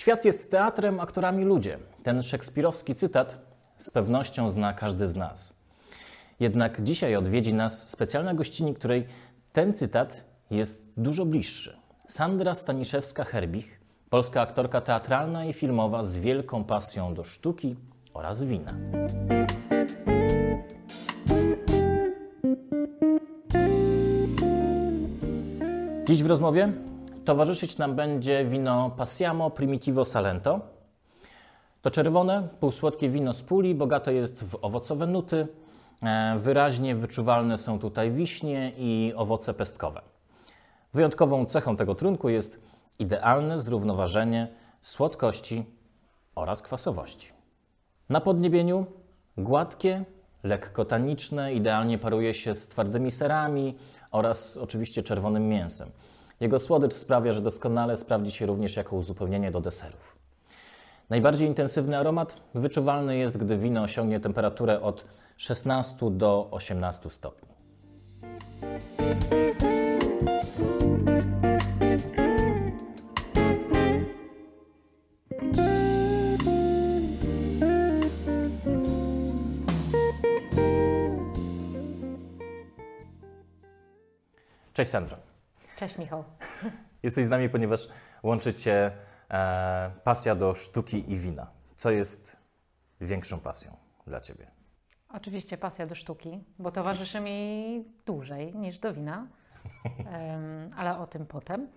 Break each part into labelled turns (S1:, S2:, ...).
S1: Świat jest teatrem, aktorami ludzie. Ten szekspirowski cytat z pewnością zna każdy z nas. Jednak dzisiaj odwiedzi nas specjalna gościni, której ten cytat jest dużo bliższy. Sandra Staniszewska-Herbich, polska aktorka teatralna i filmowa z wielką pasją do sztuki oraz wina. Dziś w rozmowie towarzyszyć nam będzie wino Passiamo Primitivo Salento. To czerwone, półsłodkie wino z puli, bogate jest w owocowe nuty. E, wyraźnie wyczuwalne są tutaj wiśnie i owoce pestkowe. Wyjątkową cechą tego trunku jest idealne zrównoważenie słodkości oraz kwasowości. Na podniebieniu gładkie, lekko taniczne, idealnie paruje się z twardymi serami oraz oczywiście czerwonym mięsem. Jego słodycz sprawia, że doskonale sprawdzi się również jako uzupełnienie do deserów. Najbardziej intensywny aromat wyczuwalny jest, gdy wino osiągnie temperaturę od 16 do 18 stopni. Cześć Sandro.
S2: Cześć Michał.
S1: Jesteś z nami, ponieważ łączy Cię e, pasja do sztuki i wina. Co jest większą pasją dla Ciebie?
S2: Oczywiście pasja do sztuki, bo towarzyszy mi dłużej niż do wina, ale o tym potem.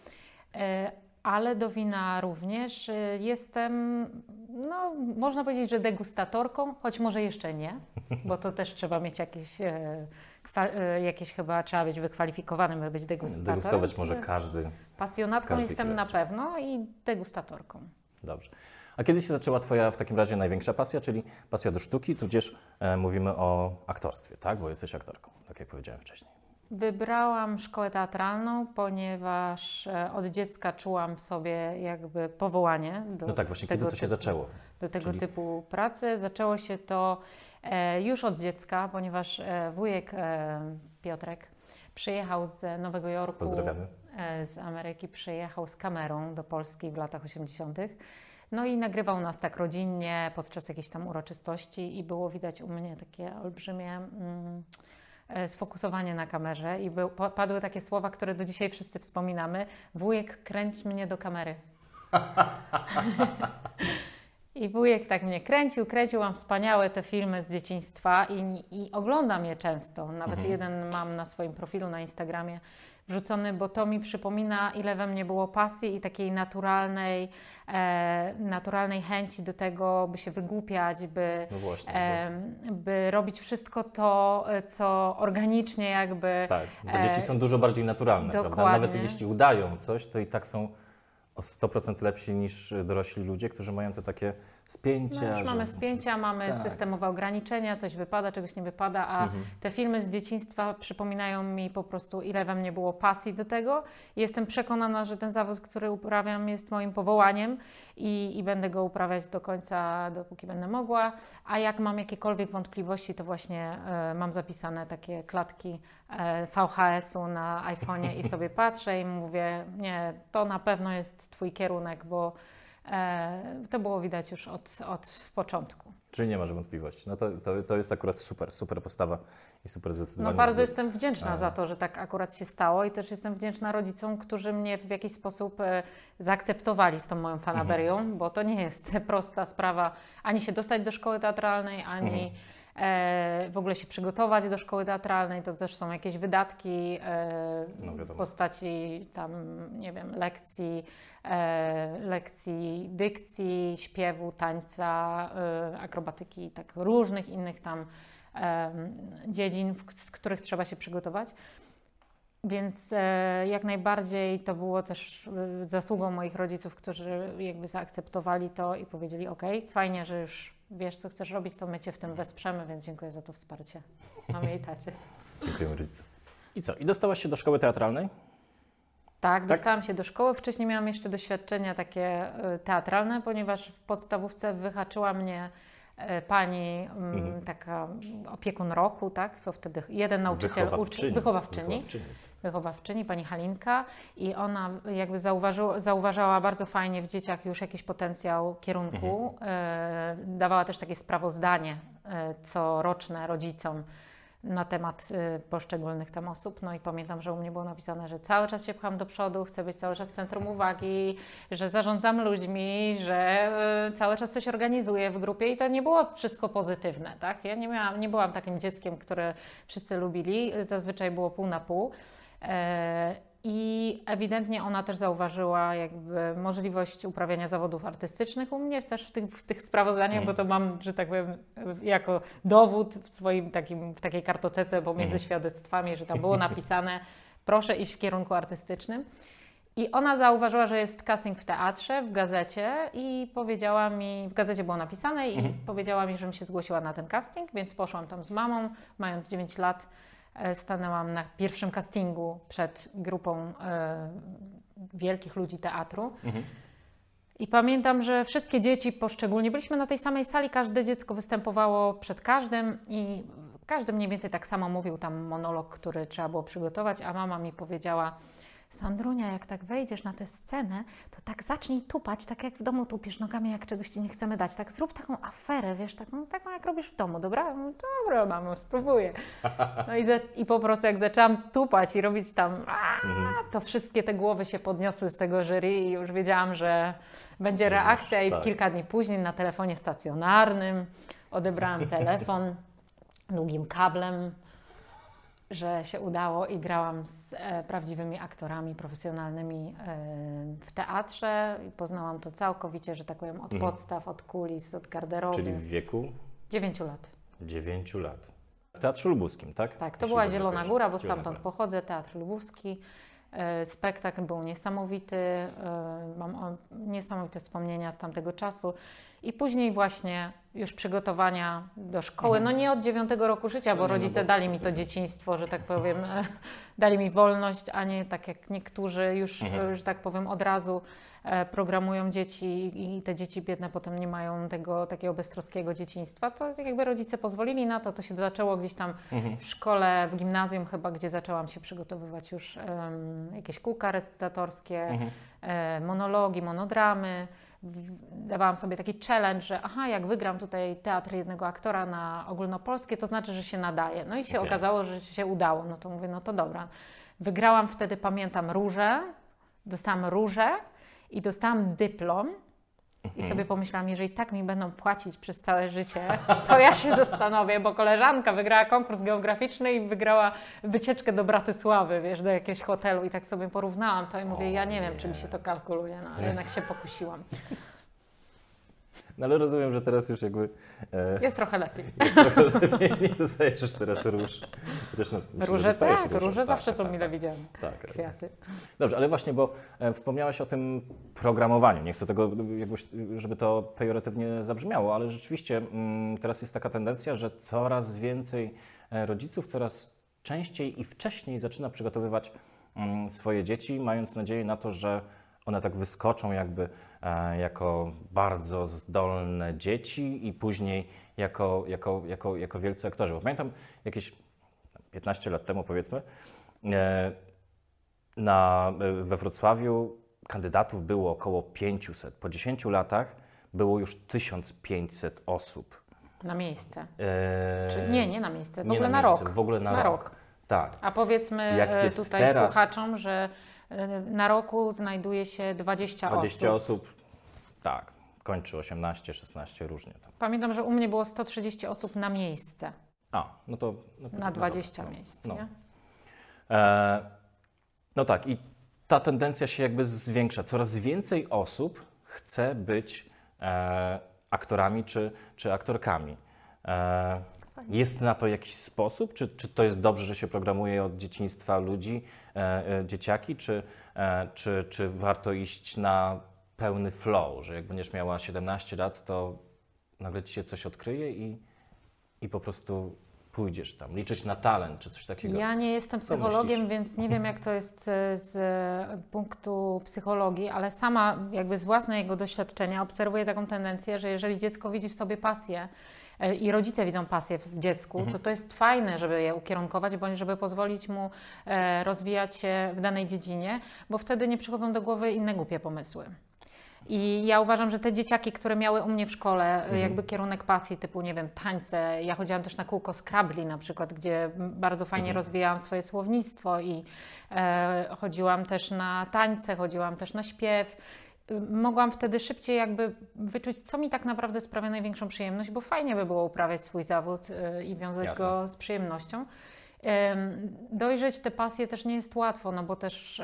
S2: E, ale do wina również e, jestem, no można powiedzieć, że degustatorką, choć może jeszcze nie, bo to też trzeba mieć jakieś, e, jakieś chyba trzeba być wykwalifikowanym, by być degustatorem.
S1: Degustować może każdy.
S2: Pasjonatką
S1: każdy
S2: jestem na pewno i degustatorką.
S1: Dobrze. A kiedy się zaczęła Twoja w takim razie największa pasja, czyli pasja do sztuki, tudzież e, mówimy o aktorstwie, tak? Bo jesteś aktorką, tak jak powiedziałem wcześniej.
S2: Wybrałam szkołę teatralną, ponieważ e, od dziecka czułam w sobie jakby powołanie do
S1: No tak, właśnie
S2: tego
S1: kiedy to się
S2: typu,
S1: zaczęło?
S2: do tego
S1: Czyli-
S2: typu pracy. Zaczęło się to e, już od dziecka, ponieważ e, wujek e, Piotrek przyjechał z Nowego Jorku.
S1: Pozdrawiamy.
S2: e, z Ameryki przyjechał z kamerą do Polski w latach 80. No i nagrywał nas tak rodzinnie podczas jakiejś tam uroczystości i było widać u mnie takie olbrzymie mm, e, sfokusowanie na kamerze i był, pa- padły takie słowa, które do dzisiaj wszyscy wspominamy. Wujek, kręć mnie do kamery. I wujek tak mnie kręcił, kręcił, mam wspaniałe te filmy z dzieciństwa i, i oglądam je często. Nawet
S1: Mhm.
S2: jeden mam na swoim profilu na Instagramie wrzucony, bo to mi przypomina, ile we mnie było pasji i takiej naturalnej, e, naturalnej chęci do tego, by się wygłupiać, by,
S1: No właśnie.
S2: e, by robić wszystko to, co organicznie jakby...
S1: Tak, bo
S2: e,
S1: dzieci są dużo bardziej naturalne, prawda?
S2: dokładnie.
S1: Nawet jeśli udają coś, to i tak są o 100% lepsi niż dorośli ludzie, którzy mają te takie spięcia.
S2: No już
S1: że-
S2: mamy spięcia, mamy
S1: Tak.
S2: systemowe ograniczenia, coś wypada, czegoś nie wypada, a
S1: Mhm.
S2: te filmy z dzieciństwa przypominają mi po prostu, ile we mnie było pasji do tego. Jestem przekonana, że ten zawód, który uprawiam, jest moim powołaniem i, i będę go uprawiać do końca, dopóki będę mogła. A jak mam jakiekolwiek wątpliwości, to właśnie e, mam zapisane takie klatki e, VHS-u na iPhone'ie i sobie patrzę i mówię, nie, to na pewno jest Twój kierunek, bo to było widać już od, od początku.
S1: Czyli nie masz wątpliwości. No to, to, to jest akurat super, super postawa i super
S2: No
S1: zdecydowanie.
S2: bardzo jestem wdzięczna
S1: A.
S2: za to, że tak akurat się stało i też jestem wdzięczna rodzicom, którzy mnie w jakiś sposób e, zaakceptowali z tą moją fanaberią,
S1: Mhm.
S2: bo to nie jest prosta sprawa ani się dostać do szkoły teatralnej, ani
S1: Mhm.
S2: E, w ogóle się przygotować do szkoły teatralnej. To też są jakieś wydatki e,
S1: No
S2: w postaci tam, nie wiem, lekcji, e, lekcji dykcji, śpiewu, tańca, akrobatyki i tak różnych innych tam dziedzin, z których trzeba się przygotować. Więc jak najbardziej to było też zasługą moich rodziców, którzy jakby zaakceptowali to i powiedzieli: OK, fajnie, że już wiesz, co chcesz robić, to my Cię w tym wesprzemy, więc dziękuję za to wsparcie. Mamie i tacie.
S1: Dziękuję rodzicom. I co? I dostałaś się do szkoły teatralnej?
S2: Tak, dostałam się do szkoły. Wcześniej miałam jeszcze doświadczenia takie e, teatralne, ponieważ w podstawówce wyhaczyła mnie e, pani, mm,
S1: Mhm.
S2: taka opiekun roku, tak? To wtedy jeden nauczyciel uczy,
S1: Wychowawczyni.
S2: wychowawczyni.
S1: Wychowawczyni.
S2: pani Halinka, i ona jakby zauważyła, zauważała bardzo fajnie w dzieciach już jakiś potencjał kierunku. E, dawała też takie sprawozdanie e, coroczne rodzicom na temat y, poszczególnych tam osób. No i pamiętam, że u mnie było napisane, że cały czas się pcham do przodu, chcę być cały czas centrum uwagi, że zarządzam ludźmi, że cały czas coś organizuję w grupie i to nie było wszystko pozytywne, tak? Ja nie, miałam, nie byłam takim dzieckiem, które wszyscy lubili, zazwyczaj było pół na pół. E, I ewidentnie ona też zauważyła jakby możliwość uprawiania zawodów artystycznych u mnie też w tych, w tych sprawozdaniach, bo to mam, że tak powiem, jako dowód w swoim takim, w takiej kartotece pomiędzy
S1: Mhm.
S2: świadectwami, że tam było napisane proszę iść w kierunku artystycznym. I ona zauważyła, że jest casting w teatrze, w gazecie i powiedziała mi, w gazecie było napisane i
S1: Mhm.
S2: powiedziała mi, żebym się zgłosiła na ten casting, więc poszłam tam z mamą, mając 9 lat, stanęłam na pierwszym castingu przed grupą e, wielkich ludzi teatru.
S1: Mhm.
S2: I pamiętam, że wszystkie dzieci poszczególnie, byliśmy na tej samej sali, każde dziecko występowało przed każdym i każdy mniej więcej tak samo mówił tam monolog, który trzeba było przygotować, a mama mi powiedziała, Sandrunia, jak tak wejdziesz na tę scenę, to tak zacznij tupać, tak jak w domu tupiesz nogami, jak czegoś ci nie chcemy dać. Tak zrób taką aferę, wiesz, taką, taką jak robisz w domu, dobra? Mówię, dobra, mamo, spróbuję. No i, i po prostu jak zaczęłam tupać i robić tam, aaa, to wszystkie te głowy się podniosły z tego jury i już wiedziałam, że będzie reakcja i
S1: tak.
S2: kilka dni później na telefonie stacjonarnym odebrałam telefon długim kablem, że się udało i grałam z e, prawdziwymi aktorami profesjonalnymi e, w teatrze i poznałam to całkowicie, że tak powiem, od
S1: Mhm.
S2: podstaw, od kulis, od garderoby.
S1: Czyli w wieku
S2: 9 lat.
S1: 9 lat. W Teatrze Lubuskim, tak?
S2: Tak, to
S1: Jeśli
S2: była Zielona
S1: kojarzę.
S2: Góra, bo stamtąd pochodzę, Teatr Lubowski. E, Spektakl był niesamowity, mam niesamowite wspomnienia z tamtego czasu. I później właśnie już przygotowania do szkoły, no nie od dziewiątego roku życia, bo
S1: No
S2: rodzice dali mi to dzieciństwo, że tak powiem, dali mi wolność, a nie tak jak niektórzy już,
S1: Mhm.
S2: że tak powiem, od razu e, programują dzieci i te dzieci biedne potem nie mają tego takiego beztroskiego dzieciństwa, to jakby rodzice pozwolili na to, to się zaczęło gdzieś tam
S1: Mhm.
S2: w szkole, w gimnazjum chyba, gdzie zaczęłam się przygotowywać już em, jakieś kółka recytatorskie,
S1: Mhm.
S2: e, monologi, monodramy. Dawałam sobie taki challenge, że aha, jak wygram tutaj teatr jednego aktora na ogólnopolskie, to znaczy, że się nadaje. No i się
S1: Okej.
S2: okazało, że się udało. No to mówię, no to dobra. Wygrałam wtedy, pamiętam, różę, dostałam różę i dostałam dyplom. I sobie pomyślałam, jeżeli tak mi będą płacić przez całe życie, to ja się zastanowię, bo koleżanka wygrała konkurs geograficzny i wygrała wycieczkę do Bratysławy, wiesz, do jakiegoś hotelu i tak sobie porównałam to i mówię, ja nie wiem, czy mi się to kalkuluje, no ale jednak się pokusiłam.
S1: No ale rozumiem, że teraz już jakby e,
S2: Jest trochę lepiej.
S1: jest trochę lepiej, nie dostajesz już teraz róż. Chociaż no, myślę, że
S2: Róże tak,
S1: róże.
S2: róże
S1: Tak,
S2: zawsze
S1: tak,
S2: są
S1: tak,
S2: mile
S1: tak.
S2: widziane.
S1: Tak, tak.
S2: Kwiaty.
S1: Dobrze, ale właśnie, bo e, wspomniałaś o tym programowaniu. Nie chcę tego, jakbyś, żeby to pejoratywnie zabrzmiało, ale rzeczywiście mm, teraz jest taka tendencja, że coraz więcej e, rodziców coraz częściej i wcześniej zaczyna przygotowywać mm, swoje dzieci, mając nadzieję na to, że one tak wyskoczą jakby jako bardzo zdolne dzieci i później jako, jako, jako, jako wielcy aktorzy. Bo pamiętam jakieś 15 lat temu powiedzmy, e, na, we Wrocławiu kandydatów było około 500. Po 10 latach było już 1500 osób.
S2: Na miejsce.
S1: E,
S2: Czy, nie, nie na miejsce, w
S1: nie
S2: ogóle na,
S1: miejsce,
S2: rok.
S1: W ogóle na,
S2: Na
S1: rok.
S2: rok.
S1: Tak.
S2: A powiedzmy e, tutaj
S1: teraz-
S2: słuchaczom, że e, na roku znajduje się 20,
S1: 20
S2: osób.
S1: osób. Tak. Kończy 18, 16, różnie tam.
S2: Pamiętam, że u mnie było 130 osób na miejsce,
S1: A, no to... No,
S2: na
S1: no
S2: 20
S1: dobra, no,
S2: miejsc,
S1: no.
S2: nie?
S1: E, no tak, i ta tendencja się jakby zwiększa. Coraz więcej osób chce być e, aktorami czy, czy aktorkami. E, jest na to jakiś sposób? Czy, czy to jest dobrze, że się programuje od dzieciństwa ludzi, e, e, dzieciaki, czy, e, czy, czy warto iść na pełny flow, że jak będziesz miała 17 lat, to nagle ci się coś odkryje i, i po prostu pójdziesz tam? Liczyć na talent czy coś takiego?
S2: Ja nie jestem psychologiem, więc nie wiem, jak to jest e, z punktu psychologii, ale sama jakby z własnego doświadczenia obserwuję taką tendencję, że jeżeli dziecko widzi w sobie pasję e, i rodzice widzą pasję w dziecku,
S1: Mhm.
S2: to to jest fajne, żeby je ukierunkować, bądź żeby pozwolić mu e, rozwijać się w danej dziedzinie, bo wtedy nie przychodzą do głowy inne głupie pomysły. I ja uważam, że te dzieciaki, które miały u mnie w szkole
S1: Mhm.
S2: jakby kierunek pasji typu, nie wiem, tańce, ja chodziłam też na kółko Scrabble na przykład, gdzie bardzo fajnie
S1: Mhm.
S2: rozwijałam swoje słownictwo i e, chodziłam też na tańce, chodziłam też na śpiew. Y, Mogłam wtedy szybciej jakby wyczuć, co mi tak naprawdę sprawia największą przyjemność, bo fajnie by było uprawiać swój zawód y, i wiązać
S1: Jasne.
S2: go z przyjemnością. Dojrzeć te pasje też nie jest łatwo, no bo też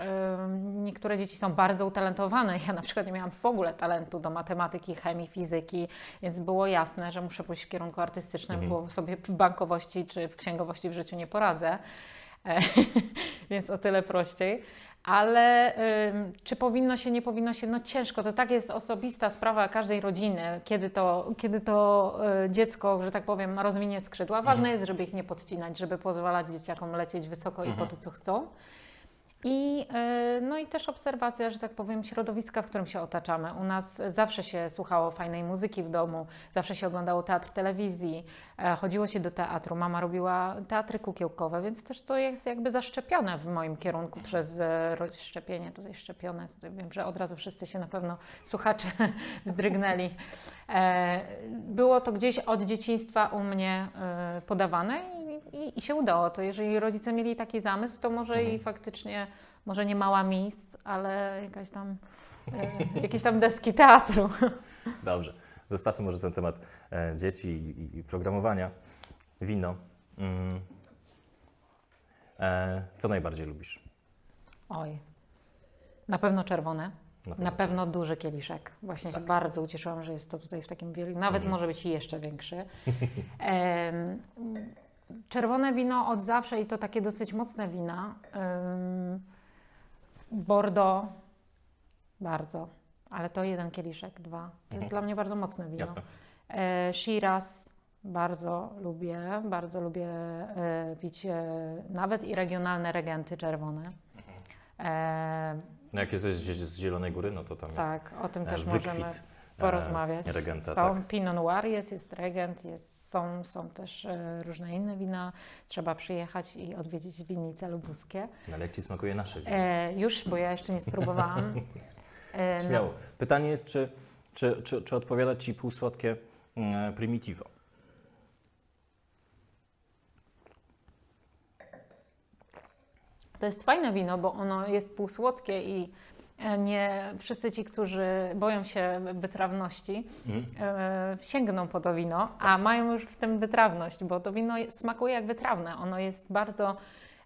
S2: niektóre dzieci są bardzo utalentowane. Ja na przykład nie miałam w ogóle talentu do matematyki, chemii, fizyki, więc było jasne, że muszę pójść w kierunku artystycznym,
S1: Mhm.
S2: bo sobie w bankowości czy w księgowości w życiu nie poradzę. E, więc o tyle prościej. Ale czy powinno się, nie powinno się, no ciężko. To tak jest osobista sprawa każdej rodziny, kiedy to, kiedy to y, dziecko, że tak powiem, rozwinie skrzydła. Ważne jest, żeby ich nie podcinać, żeby pozwalać dzieciakom lecieć wysoko i po to, co chcą. I, y, no i też obserwacja, że tak powiem, środowiska, w którym się otaczamy. U nas zawsze się słuchało fajnej muzyki w domu, zawsze się oglądało teatr telewizji, e, chodziło się do teatru. Mama robiła teatry kukiełkowe, więc też to jest jakby zaszczepione w moim kierunku przez e, szczepienie, tutaj szczepione. Wiem, że od razu wszyscy się na pewno słuchacze wzdrygnęli. E, Było to gdzieś od dzieciństwa u mnie podawane i, i, się udało. To jeżeli rodzice mieli taki zamysł, to może i faktycznie, może nie mała mis, ale jakaś tam, e, jakieś tam deski teatru.
S1: Dobrze. Zostawmy może ten temat e, dzieci i, i programowania. Wino. Mm. E, co najbardziej lubisz?
S2: Oj, na pewno czerwone.
S1: Na
S2: Na pewno duży kieliszek. Właśnie się bardzo ucieszyłam, że jest to tutaj w takim wielkim. Nawet
S1: Mhm.
S2: może być jeszcze większy. Czerwone wino od zawsze i to takie dosyć mocne wina. Bordeaux bardzo, ale to jeden kieliszek, dwa. To jest
S1: Mhm.
S2: dla mnie bardzo mocne wino.
S1: Jasne.
S2: E, Shiraz bardzo lubię, bardzo lubię e, pić e, nawet i regionalne regenty czerwone. E,
S1: No jak jesteś z Zielonej Góry, no to tam
S2: tak, o tym
S1: jest
S2: też
S1: wykwit
S2: możemy porozmawiać.
S1: regenta.
S2: Są
S1: Tak.
S2: Pinot Noir, jest, jest Regent, jest, są, są też e, różne inne wina. Trzeba przyjechać i odwiedzić winnice lubuskie.
S1: No, ale jak Ci smakuje nasze wino?
S2: E, już, bo ja jeszcze nie spróbowałam. E, no,
S1: Śmiało. Pytanie jest, czy, czy, czy, czy odpowiada Ci półsłodkie mm, Primitivo?
S2: To jest fajne wino, bo ono jest półsłodkie i nie wszyscy ci, którzy boją się wytrawności,
S1: Mhm.
S2: e, sięgną po to wino, a mają już w tym wytrawność, bo to wino smakuje jak wytrawne. Ono jest bardzo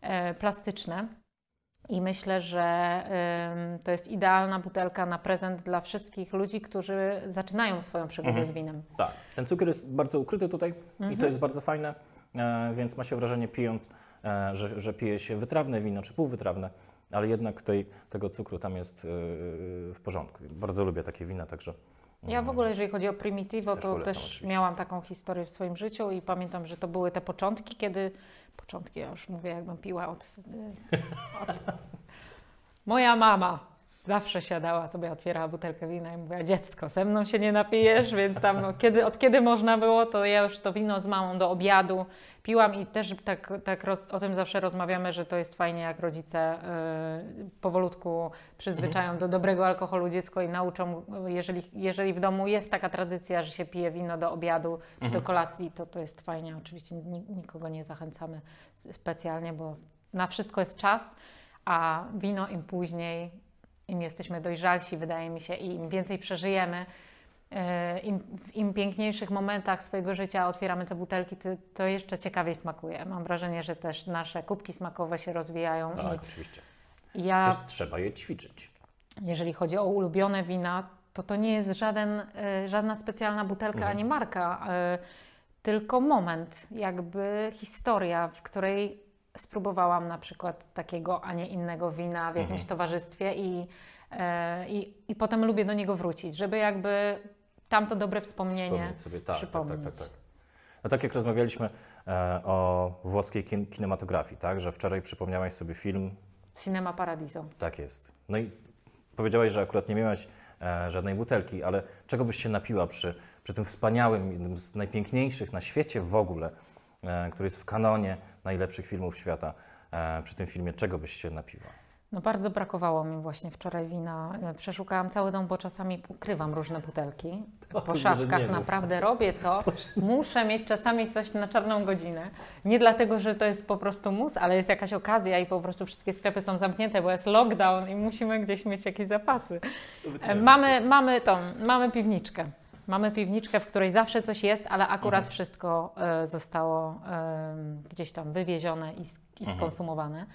S2: e, plastyczne. I myślę, że to jest idealna butelka na prezent dla wszystkich ludzi, którzy zaczynają swoją przygodę
S1: Mhm.
S2: z winem.
S1: Tak. Ten cukier jest bardzo ukryty tutaj i
S2: Mhm.
S1: to jest bardzo fajne, e, więc ma się wrażenie pijąc, e, że, że pije się wytrawne wino czy półwytrawne, ale jednak tej, tego cukru tam jest e, w porządku. Bardzo lubię takie wina, także...
S2: Ja w ogóle, jeżeli chodzi o Primitivo,
S1: Też
S2: to
S1: polecam
S2: też
S1: oczywiście.
S2: miałam taką historię w swoim życiu i pamiętam, że to były te początki, kiedy. Początki, ja już mówię, jakbym piła od. y, od... Moja mama zawsze siadała sobie, otwierała butelkę wina i mówiła: Dziecko, ze mną się nie napijesz, więc tam no, kiedy, od kiedy można było, to ja już to wino z mamą do obiadu piłam i też tak, tak o tym zawsze rozmawiamy, że to jest fajnie, jak rodzice y, powolutku przyzwyczają do dobrego alkoholu. Dziecko i nauczą, jeżeli, jeżeli w domu jest taka tradycja, że się pije wino do obiadu czy do kolacji, to to jest fajnie. Oczywiście ni- nikogo nie zachęcamy specjalnie, bo na wszystko jest czas, a wino im później, im jesteśmy dojrzalsi, wydaje mi się, i im więcej przeżyjemy, e, im, w im piękniejszych momentach swojego życia otwieramy te butelki, to, jeszcze ciekawiej smakuje. Mam wrażenie, że też nasze kubki smakowe się rozwijają
S1: Tak, oczywiście.
S2: ja
S1: Też trzeba je ćwiczyć.
S2: jeżeli chodzi o ulubione wina, to to nie jest żaden, y, żadna specjalna butelka
S1: Mhm.
S2: ani marka, y, tylko moment, jakby historia, w której spróbowałam na przykład takiego, a nie innego wina w jakimś
S1: Mhm.
S2: towarzystwie i, y, i, i potem lubię do niego wrócić, żeby jakby tamto dobre wspomnienie.
S1: Sobie, tak, tak, tak, tak,
S2: przypomnieć.
S1: tak. No tak jak rozmawialiśmy e, o włoskiej kin kinematografii, tak? Że wczoraj przypomniałaś sobie film.
S2: Cinema Paradiso.
S1: Tak jest. No i powiedziałaś, że akurat nie miałaś e, żadnej butelki, ale czego byś się napiła przy, przy tym wspaniałym, jednym z najpiękniejszych na świecie w ogóle, e, który jest w kanonie najlepszych filmów świata, e, przy tym filmie, czego byś się napiła?
S2: No bardzo brakowało mi właśnie wczoraj wina. E, Przeszukałam cały dom, bo czasami ukrywam różne butelki.
S1: O,
S2: Po szafkach naprawdę robię to. Muszę mieć czasami coś na czarną godzinę. Nie dlatego, że to jest po prostu mus, ale jest jakaś okazja i po prostu wszystkie sklepy są zamknięte, bo jest lockdown i musimy gdzieś mieć jakieś zapasy. E, Mamy, mamy tą, mamy piwniczkę. Mamy piwniczkę, w której zawsze coś jest, ale akurat
S1: Mhm.
S2: wszystko e, zostało gdzieś tam wywiezione i, i
S1: Mhm.
S2: skonsumowane.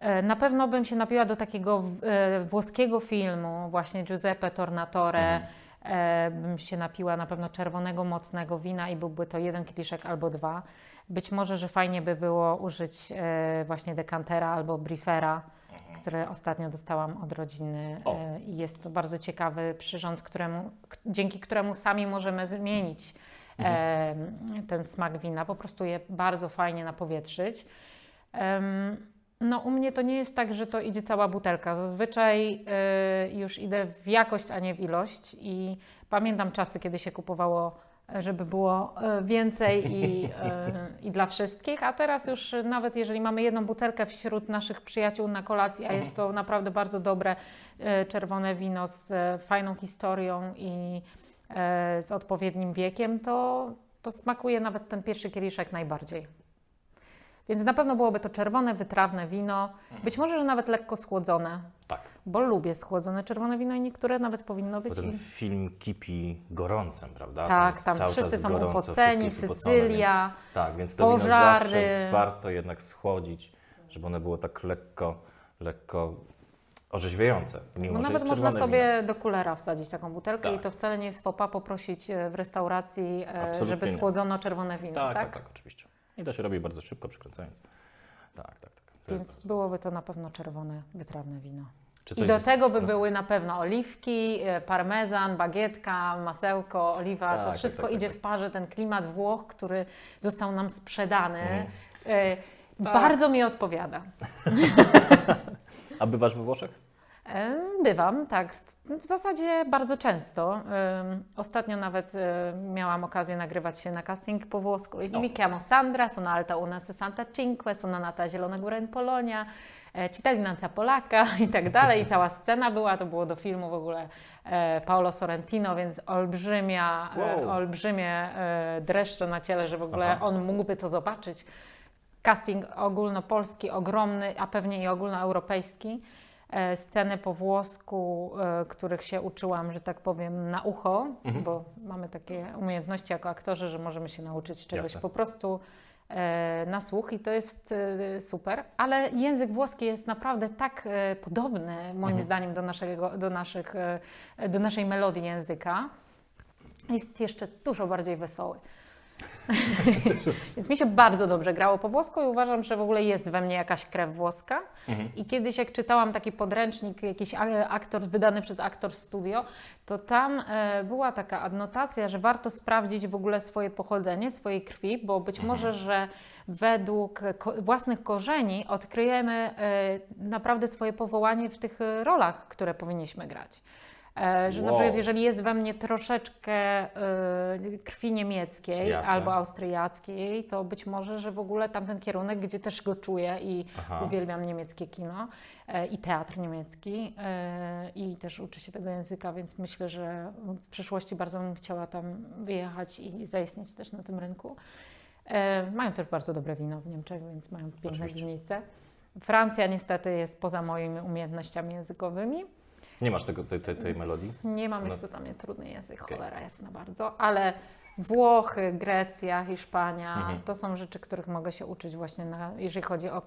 S2: E, Na pewno bym się napiła do takiego e, włoskiego filmu, właśnie Giuseppe Tornatore.
S1: Mhm.
S2: Bym się napiła na pewno czerwonego, mocnego wina i byłby to jeden kieliszek albo dwa. Być może, że fajnie by było użyć właśnie dekantera albo briefera, które ostatnio dostałam od rodziny.
S1: O.
S2: E, I jest to bardzo ciekawy przyrząd, któremu, dzięki któremu sami możemy zmienić e, ten smak wina, po prostu je bardzo fajnie napowietrzyć. No, u mnie to nie jest tak, że to idzie cała butelka. Zazwyczaj y, już idę w jakość, a nie w ilość. I pamiętam czasy, kiedy się kupowało, e, żeby było e, więcej i, e, i dla wszystkich. A teraz już e, nawet jeżeli mamy jedną butelkę wśród naszych przyjaciół na kolacji, a jest to naprawdę bardzo dobre czerwone wino z fajną historią i z odpowiednim wiekiem, to, to smakuje nawet ten pierwszy kieliszek najbardziej. Więc na pewno byłoby to czerwone, wytrawne wino, być może, że nawet lekko schłodzone,
S1: Tak.
S2: bo lubię schłodzone czerwone wino i niektóre nawet powinno być.
S1: Bo ten
S2: i-
S1: film kipi gorącem, prawda?
S2: Tak, tam wszyscy są
S1: gorąco,
S2: upoceni, Sycylia.
S1: Więc, tak, więc to wino
S2: pożary.
S1: zawsze warto jednak schłodzić, żeby one było tak lekko, lekko orzeźwiające. Mimo,
S2: No nawet można sobie do kulera wsadzić taką butelkę i
S1: Tak.
S2: to wcale nie jest fopa poprosić e, w restauracji, e,
S1: Absolutnie
S2: żeby schłodzono czerwone wino,
S1: Wino. Tak,
S2: tak?
S1: tak, tak, oczywiście. I to się robi bardzo szybko, przykręcając. Tak, tak, tak. To
S2: Więc byłoby to na pewno czerwone, wytrawne wino.
S1: Czy
S2: I do tego by
S1: no.
S2: były na pewno oliwki, e, parmezan, bagietka, masełko, oliwa.
S1: Tak,
S2: to
S1: tak,
S2: wszystko
S1: tak, tak,
S2: idzie
S1: tak.
S2: w parze. Ten klimat Włoch, który został nam sprzedany,
S1: Tak.
S2: bardzo mi odpowiada.
S1: A bywasz we Włoszech?
S2: Bywam, tak. W zasadzie bardzo często. Ostatnio nawet miałam okazję nagrywać się na casting po włosku.
S1: O.
S2: Mi chiamo Sandra, sono alta una 65, sono nata Zielona Góra in Polonia, e, cittadinanza polacca i tak dalej. I cała scena była, to było do filmu w ogóle e, Paolo Sorrentino, więc olbrzymia, e,
S1: Wow.
S2: olbrzymie dreszcze na ciele, że w ogóle
S1: Aha.
S2: on mógłby to zobaczyć. Casting ogólnopolski, ogromny, a pewnie i ogólnoeuropejski sceny po włosku, e, których się uczyłam, że tak powiem, na ucho,
S1: Mhm.
S2: bo mamy takie umiejętności jako aktorzy, że możemy się nauczyć czegoś
S1: Jasne.
S2: po prostu e, na słuch i to jest e, super, ale język włoski jest naprawdę tak e, podobny moim
S1: Mhm.
S2: zdaniem do, naszego, do, naszych, e, do naszej melodii języka. Jest jeszcze dużo bardziej wesoły. Więc mi się bardzo dobrze grało po włosku i uważam, że w ogóle jest we mnie jakaś krew włoska.
S1: Mhm.
S2: I kiedyś jak czytałam taki podręcznik, jakiś aktor, wydany przez Aktor Studio, to tam e, była taka adnotacja, że warto sprawdzić w ogóle swoje pochodzenie, swojej krwi, bo być może, że według ko- własnych korzeni odkryjemy e, naprawdę swoje powołanie w tych rolach, które powinniśmy grać. E, Że na
S1: Wow.
S2: przykład, jeżeli jest we mnie troszeczkę e, krwi niemieckiej
S1: Jasne.
S2: albo austriackiej, to być może, że w ogóle tamten kierunek, gdzie też go czuję i
S1: Aha.
S2: uwielbiam niemieckie kino e, i teatr niemiecki e, i też uczę się tego języka, więc myślę, że w przyszłości bardzo bym chciała tam wyjechać i zaistnieć też na tym rynku. Mają też bardzo dobre wino w Niemczech, więc mają piękne
S1: Oczywiście.
S2: winnice. Francja niestety jest poza moimi umiejętnościami językowymi.
S1: Nie masz tego, tej, tej, tej melodii?
S2: Nie mam,
S1: No.
S2: jest to dla mnie trudny język,
S1: Okej.
S2: cholera jasna bardzo, ale Włochy, Grecja, Hiszpania,
S1: Mhm.
S2: to są rzeczy, których mogę się uczyć właśnie, na, jeżeli chodzi o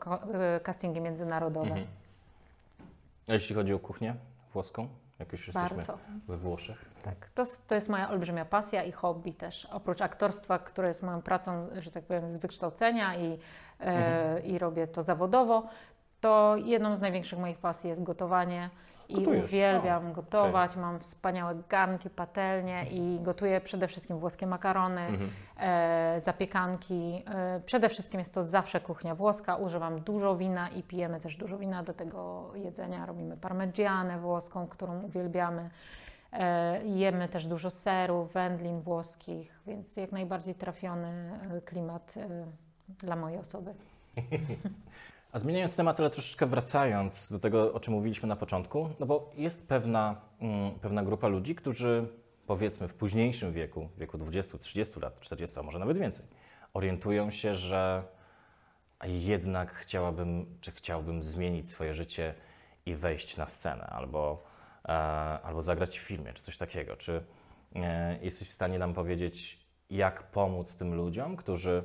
S2: y, castingi międzynarodowe.
S1: Mhm. A jeśli chodzi o kuchnię włoską? Jak już jesteśmy
S2: Bardzo.
S1: we Włoszech.
S2: Tak, to, to jest moja olbrzymia pasja i hobby też. Oprócz aktorstwa, które jest moją pracą, że tak powiem, z wykształcenia i, e,
S1: Mhm.
S2: i robię to zawodowo, to jedną z największych moich pasji jest gotowanie I
S1: Gotujesz?
S2: uwielbiam
S1: O,
S2: gotować, mam wspaniałe garnki, patelnie i gotuję przede wszystkim włoskie makarony,
S1: Mhm.
S2: e, zapiekanki. E, przede wszystkim jest to zawsze kuchnia włoska. Używam dużo wina i pijemy też dużo wina do tego jedzenia. Robimy parmigianę włoską, którą uwielbiamy. E, jemy też dużo serów, wędlin włoskich, więc jak najbardziej trafiony e, klimat e, dla mojej osoby.
S1: A zmieniając temat, ale troszeczkę wracając do tego, o czym mówiliśmy na początku, no bo jest pewna, mm, pewna grupa ludzi, którzy powiedzmy w późniejszym wieku, wieku 20, 30 lat, 40, a może nawet więcej, orientują się, że jednak chciałabym, czy chciałbym zmienić swoje życie i wejść na scenę, albo, e, albo zagrać w filmie, czy coś takiego. Czy e, jesteś w stanie nam powiedzieć, jak pomóc tym ludziom, którzy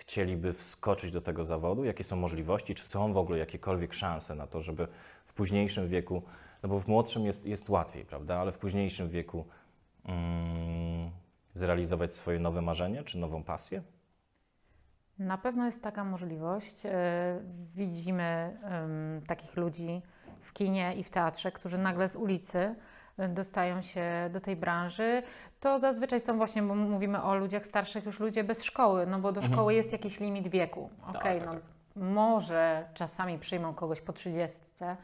S1: chcieliby wskoczyć do tego zawodu? Jakie są możliwości? Czy są w ogóle jakiekolwiek szanse na to, żeby w późniejszym wieku, no bo w młodszym jest, jest łatwiej, prawda, ale w późniejszym wieku mm, zrealizować swoje nowe marzenie czy nową pasję?
S2: Na pewno jest taka możliwość. E, Widzimy em, takich ludzi w kinie i w teatrze, którzy nagle z ulicy dostają się do tej branży. To zazwyczaj są właśnie, bo mówimy o ludziach starszych, już ludzie bez szkoły, no bo do
S1: Mhm.
S2: szkoły jest jakiś limit wieku. Okej,
S1: tak,
S2: no
S1: tak.
S2: może czasami przyjmą kogoś po trzydziestce,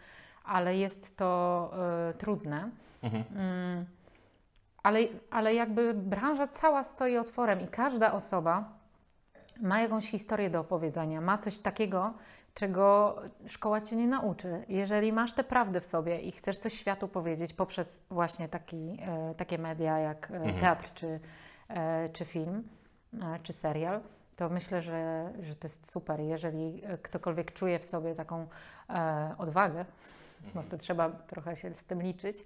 S2: ale jest to e, trudne.
S1: Mhm.
S2: Mm, ale, ale jakby branża cała stoi otworem i każda osoba ma jakąś historię do opowiedzenia, ma coś takiego, czego szkoła cię nie nauczy. Jeżeli masz tę prawdę w sobie i chcesz coś światu powiedzieć poprzez właśnie taki, e, takie media jak e,
S1: Mhm.
S2: teatr czy, e, czy film, czy serial, to myślę, że, że to jest super. Jeżeli ktokolwiek czuje w sobie taką e, odwagę, no to trzeba trochę się z tym liczyć,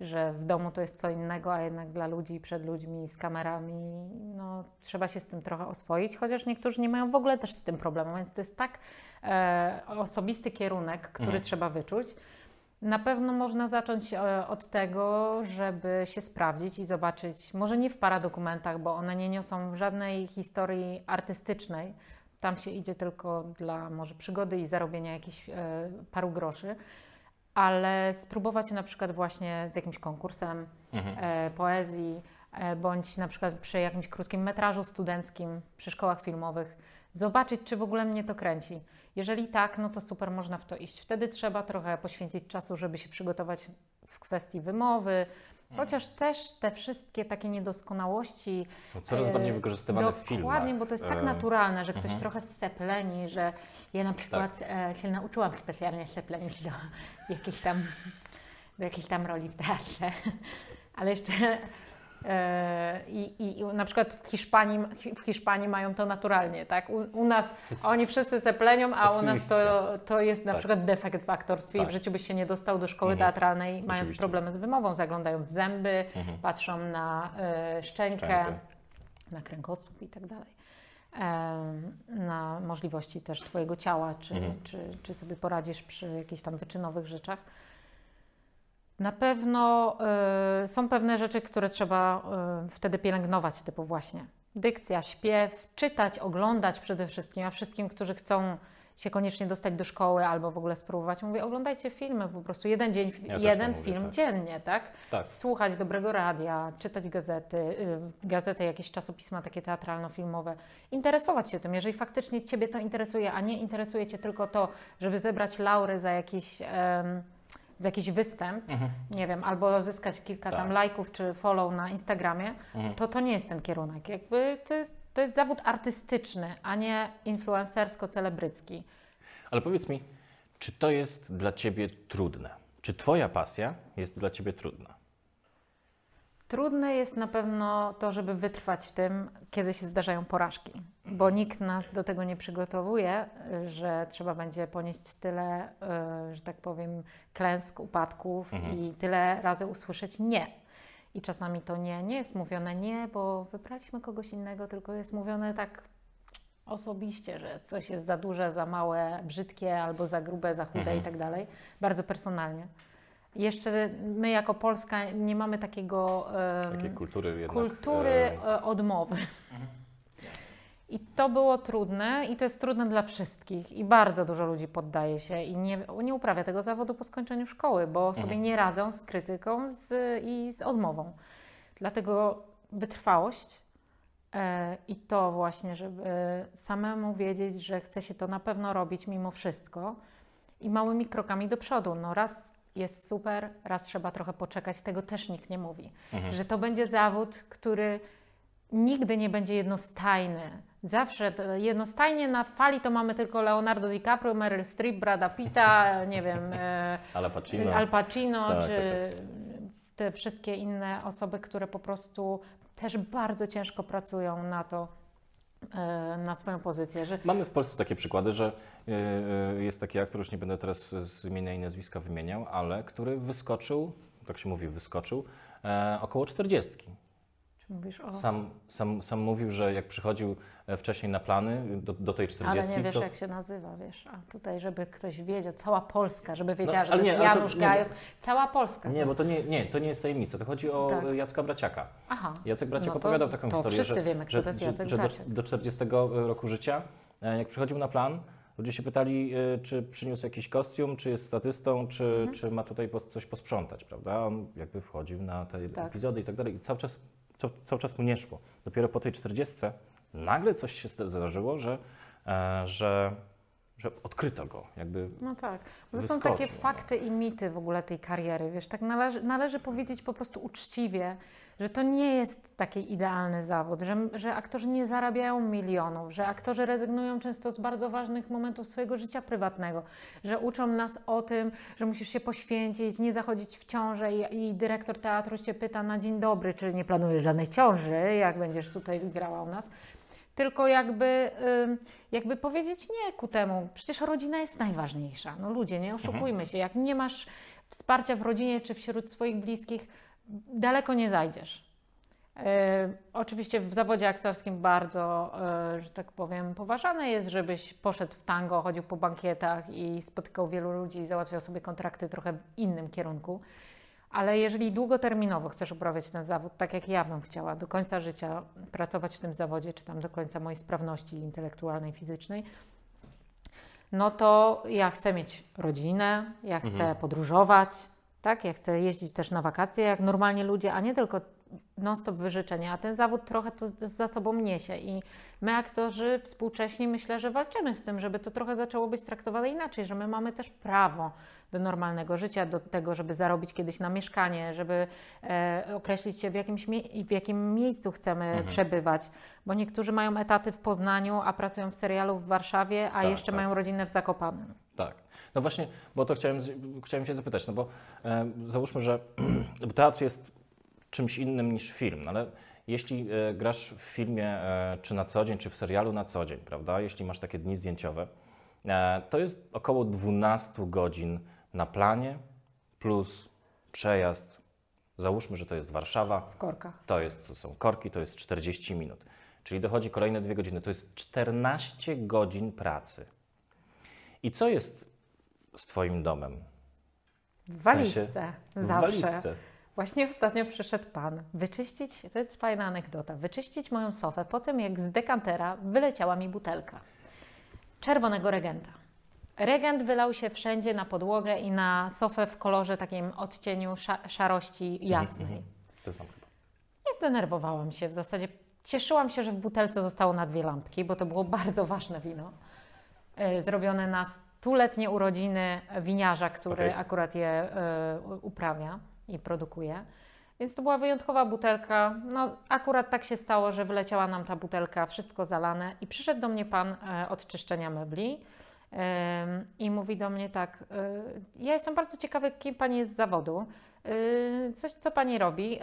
S2: że w domu to jest co innego, a jednak dla ludzi, przed ludźmi, z kamerami, no trzeba się z tym trochę oswoić, chociaż niektórzy nie mają w ogóle też z tym problemu, więc to jest tak e, osobisty kierunek, który
S1: Mhm.
S2: trzeba wyczuć. Na pewno można zacząć e, od tego, żeby się sprawdzić i zobaczyć, może nie w paradokumentach, bo one nie niosą żadnej historii artystycznej. Tam się idzie tylko dla może przygody i zarobienia jakichś e, paru groszy, ale spróbować na przykład właśnie z jakimś konkursem
S1: Mhm.
S2: e, poezji, bądź na przykład przy jakimś krótkim metrażu studenckim, przy szkołach filmowych, zobaczyć, czy w ogóle mnie to kręci. Jeżeli tak, no to super, można w to iść. Wtedy trzeba trochę poświęcić czasu, żeby się przygotować w kwestii wymowy, chociaż też te wszystkie takie niedoskonałości
S1: Są coraz
S2: e,
S1: bardziej wykorzystywane w filmach.
S2: Dokładnie, bo to jest tak
S1: E,
S2: naturalne, że ktoś
S1: mhm.
S2: trochę sepleni, że ja na przykład e, się nauczyłam specjalnie seplenić do jakiejś tam, do jakiejś tam roli w teatrze, ale jeszcze i, i, i na przykład w Hiszpanii, w Hiszpanii mają to naturalnie, tak? U, u nas oni wszyscy seplenią, a u nas to, to jest na
S1: Tak.
S2: przykład defekt w aktorstwie i
S1: Tak.
S2: w życiu byś się nie dostał do szkoły
S1: Mhm.
S2: teatralnej, mając
S1: Oczywiście.
S2: problemy z wymową, zaglądają w zęby,
S1: Mhm.
S2: patrzą na e, szczękę, na kręgosłup i tak dalej. Na możliwości też Twojego ciała, czy,
S1: Mhm.
S2: czy, czy sobie poradzisz przy jakichś tam wyczynowych rzeczach. Na pewno e, są pewne rzeczy, które trzeba e, wtedy pielęgnować, typu właśnie dykcja, śpiew, czytać, oglądać przede wszystkim, a wszystkim, którzy chcą się koniecznie dostać do szkoły albo w ogóle spróbować, mówię, oglądajcie filmy, po prostu jeden dzień,
S1: Ja
S2: jeden
S1: mówię,
S2: film
S1: tak.
S2: dziennie, tak?
S1: Tak.
S2: Słuchać dobrego radia, czytać gazety, y, gazety, jakieś czasopisma takie teatralno-filmowe, interesować się tym, jeżeli faktycznie Ciebie to interesuje, a nie interesuje Cię tylko to, żeby zebrać laury za jakiś, em, za jakiś występ,
S1: Mhm.
S2: nie wiem, albo zyskać kilka tam
S1: Tak.
S2: lajków czy follow na Instagramie,
S1: Mhm.
S2: to to nie jest ten kierunek. Jakby to jest, to jest zawód artystyczny, a nie influencersko-celebrycki.
S1: Ale powiedz mi, czy to jest dla Ciebie trudne? Czy Twoja pasja jest dla Ciebie trudna?
S2: Trudne jest na pewno to, żeby wytrwać w tym, kiedy się zdarzają porażki, bo nikt nas do tego nie przygotowuje, że trzeba będzie ponieść tyle, y, że tak powiem, klęsk, upadków
S1: Mhm.
S2: i tyle razy usłyszeć nie. I czasami to nie, nie jest mówione nie, bo wybraliśmy kogoś innego, tylko jest mówione tak osobiście, że coś jest za duże, za małe, brzydkie albo za grube, za chude
S1: Mhm.
S2: i tak dalej. Bardzo personalnie. Jeszcze my jako Polska nie mamy takiego em,
S1: Takiej kultury jednak...
S2: kultury
S1: e,
S2: e, odmowy. I to było trudne i to jest trudne dla wszystkich i bardzo dużo ludzi poddaje się i nie, nie uprawia tego zawodu po skończeniu szkoły, bo sobie nie radzą z krytyką z, i z odmową. Dlatego wytrwałość e, i to właśnie, żeby samemu wiedzieć, że chce się to na pewno robić mimo wszystko i małymi krokami do przodu. No raz jest super, raz trzeba trochę poczekać, tego też nikt nie mówi. Że to będzie zawód, który nigdy nie będzie jednostajny. Zawsze jednostajnie na fali to mamy tylko Leonardo DiCaprio, Meryl Streep, Brada Pitta, nie wiem, e,
S1: Al Pacino.
S2: Al Pacino,
S1: Tak,
S2: czy te wszystkie inne osoby, które po prostu też bardzo ciężko pracują na to, na swoją pozycję, że
S1: Mamy w Polsce takie przykłady, że y, y, jest taki aktor, już nie będę teraz z imienia i nazwiska wymieniał, ale który wyskoczył, tak się mówi, wyskoczył e, około 40.
S2: mówisz o...
S1: Sam, sam, sam mówił, że jak przychodził e, wcześniej na plany do, do tej 40,
S2: Ale nie wiesz,
S1: to,
S2: jak się nazywa, wiesz. A tutaj, żeby ktoś wiedział, cała Polska, żeby wiedziała,
S1: No,
S2: że to
S1: nie,
S2: jest
S1: ale to-
S2: Janusz
S1: nie,
S2: Gajos. Cała Polska.
S1: Nie, bo to nie, nie, to nie jest tajemnica. To chodzi o
S2: Tak.
S1: e, Jacka Braciaka.
S2: Aha.
S1: Jacek Braciak
S2: No to-
S1: opowiadał taką
S2: to
S1: historię,
S2: wszyscy
S1: że,
S2: wiemy, kto
S1: że,
S2: to jest Jacek
S1: że do,
S2: Braciak.
S1: do 40 roku życia, e, jak przychodził na plan, ludzie się pytali, e, czy przyniósł jakiś kostium, czy jest statystą, czy,
S2: Mhm.
S1: czy ma tutaj coś posprzątać, prawda? On jakby wchodził na te
S2: Tak.
S1: epizody i tak dalej i cały czas, ca- cały czas mu nie szło. Dopiero po tej 40 nagle coś się zdarzyło, że, e, że, że odkryto go, jakby
S2: No tak. To są takie fakty i mity w ogóle tej kariery. Wiesz, tak należy, należy powiedzieć po prostu uczciwie, że to nie jest taki idealny zawód, że, że aktorzy nie zarabiają milionów, że aktorzy rezygnują często z bardzo ważnych momentów swojego życia prywatnego, że uczą nas o tym, że musisz się poświęcić, nie zachodzić w ciążę i, i dyrektor teatru cię pyta na dzień dobry, czy nie planujesz żadnej ciąży, jak będziesz tutaj grała u nas. Tylko jakby, jakby powiedzieć nie ku temu. Przecież rodzina jest najważniejsza. No ludzie, nie oszukujmy się. Jak nie masz wsparcia w rodzinie czy wśród swoich bliskich, daleko nie zajdziesz. Yy, oczywiście w zawodzie aktorskim bardzo, yy, że tak powiem, poważane jest, żebyś poszedł w tango, chodził po bankietach i spotykał wielu ludzi i załatwiał sobie kontrakty trochę w innym kierunku. Ale jeżeli długoterminowo chcesz uprawiać ten zawód, tak jak ja bym chciała, do końca życia pracować w tym zawodzie, czy tam do końca mojej sprawności intelektualnej, fizycznej, no to ja chcę mieć rodzinę, ja chcę podróżować, tak? Ja chcę jeździć też na wakacje jak normalnie ludzie, a nie tylko non-stop wyżyczenia, a ten zawód trochę to za sobą niesie i my aktorzy współcześni myślę, że walczymy z tym, żeby to trochę zaczęło być traktowane inaczej, że my mamy też prawo do normalnego życia, do tego, żeby zarobić kiedyś na mieszkanie, żeby e, określić się w, jakimś w jakim miejscu chcemy przebywać, bo niektórzy mają etaty w Poznaniu, a pracują w serialu w Warszawie, a
S1: Tak,
S2: jeszcze
S1: tak.
S2: mają rodzinę w Zakopanem.
S1: Tak. No właśnie, bo to chciałem, chciałem się zapytać, no bo e, załóżmy, że teatr jest czymś innym niż film, no ale jeśli e, grasz w filmie e, czy na co dzień, czy w serialu na co dzień, prawda, jeśli masz takie dni zdjęciowe, e, to jest około 12 godzin na planie plus przejazd. Załóżmy, że to jest Warszawa,
S2: W korkach.
S1: to, jest, to są korki, to jest 40 minut. Czyli dochodzi kolejne dwie godziny. To jest 14 godzin pracy. I co jest z Twoim domem?
S2: W
S1: sensie-
S2: walizce.
S1: W
S2: Zawsze.
S1: walizce.
S2: Właśnie ostatnio przyszedł pan wyczyścić, to jest fajna anegdota, wyczyścić moją sofę po tym, jak z dekantera wyleciała mi butelka czerwonego regenta. Regent wylał się wszędzie na podłogę i na sofę w kolorze takim odcieniu sza- szarości jasnej.
S1: Mhm. To jest tam chyba.
S2: Nie zdenerwowałam się, w zasadzie cieszyłam się, że w butelce zostało na dwie lampki, bo to było bardzo ważne wino. E, Zrobione na stuletnie urodziny winiarza, który
S1: Okej.
S2: akurat je e, uprawia i produkuje. Więc to była wyjątkowa butelka. No, akurat tak się stało, że wyleciała nam ta butelka, wszystko zalane. I przyszedł do mnie pan e, od czyszczenia mebli i mówi do mnie tak: e, Ja jestem bardzo ciekawy, kim pani jest z zawodu. Coś, co pani robi?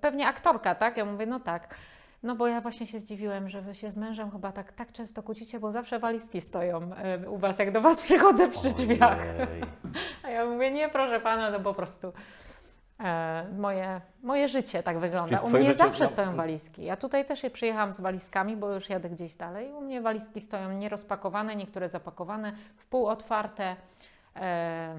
S2: Pewnie aktorka, tak? Ja mówię: No tak. No bo ja właśnie się zdziwiłem, że wy się z mężem chyba tak, tak często kłócicie, bo zawsze walizki stoją e, u was, jak do was przychodzę przy drzwiach.
S1: Ojej.
S2: A ja mówię, nie proszę pana, to po prostu e, moje, moje życie tak wygląda.
S1: Czyli
S2: U mnie zawsze
S1: no-
S2: stoją walizki. Ja tutaj też je przyjechałam z walizkami, bo już jadę gdzieś dalej. U mnie walizki stoją nierozpakowane, niektóre zapakowane, w pół otwarte. E,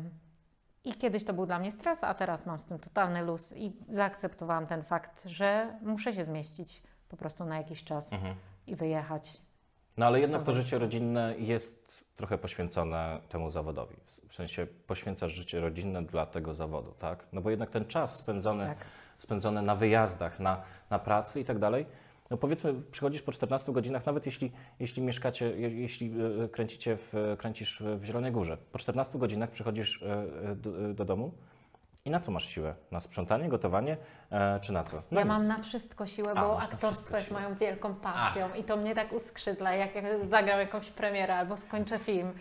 S2: I kiedyś to był dla mnie stres, a teraz mam z tym totalny luz i zaakceptowałam ten fakt, że muszę się zmieścić po prostu na jakiś czas
S1: Mhm.
S2: i wyjechać
S1: No ale jednak to życie rodzinne jest trochę poświęcone temu zawodowi. W sensie poświęcasz życie rodzinne dla tego zawodu, tak? No bo jednak ten czas spędzony,
S2: Tak.
S1: spędzony na wyjazdach, na, na pracy i tak dalej, no powiedzmy, przychodzisz po 14 godzinach, nawet jeśli, jeśli mieszkacie, je- jeśli e, kręcicie w, kręcisz w Zielonej Górze, po 14 godzinach przychodzisz e, e, do, e, do domu i na co masz siłę? Na sprzątanie, gotowanie, e, czy na co? Na
S2: Ja mam
S1: nic.
S2: na wszystko siłę,
S1: A,
S2: bo
S1: masz na
S2: aktorstwo
S1: wszystko
S2: jest
S1: siłę.
S2: moją wielką pasją i to mnie tak uskrzydla, jak ja zagram jakąś premierę albo skończę film.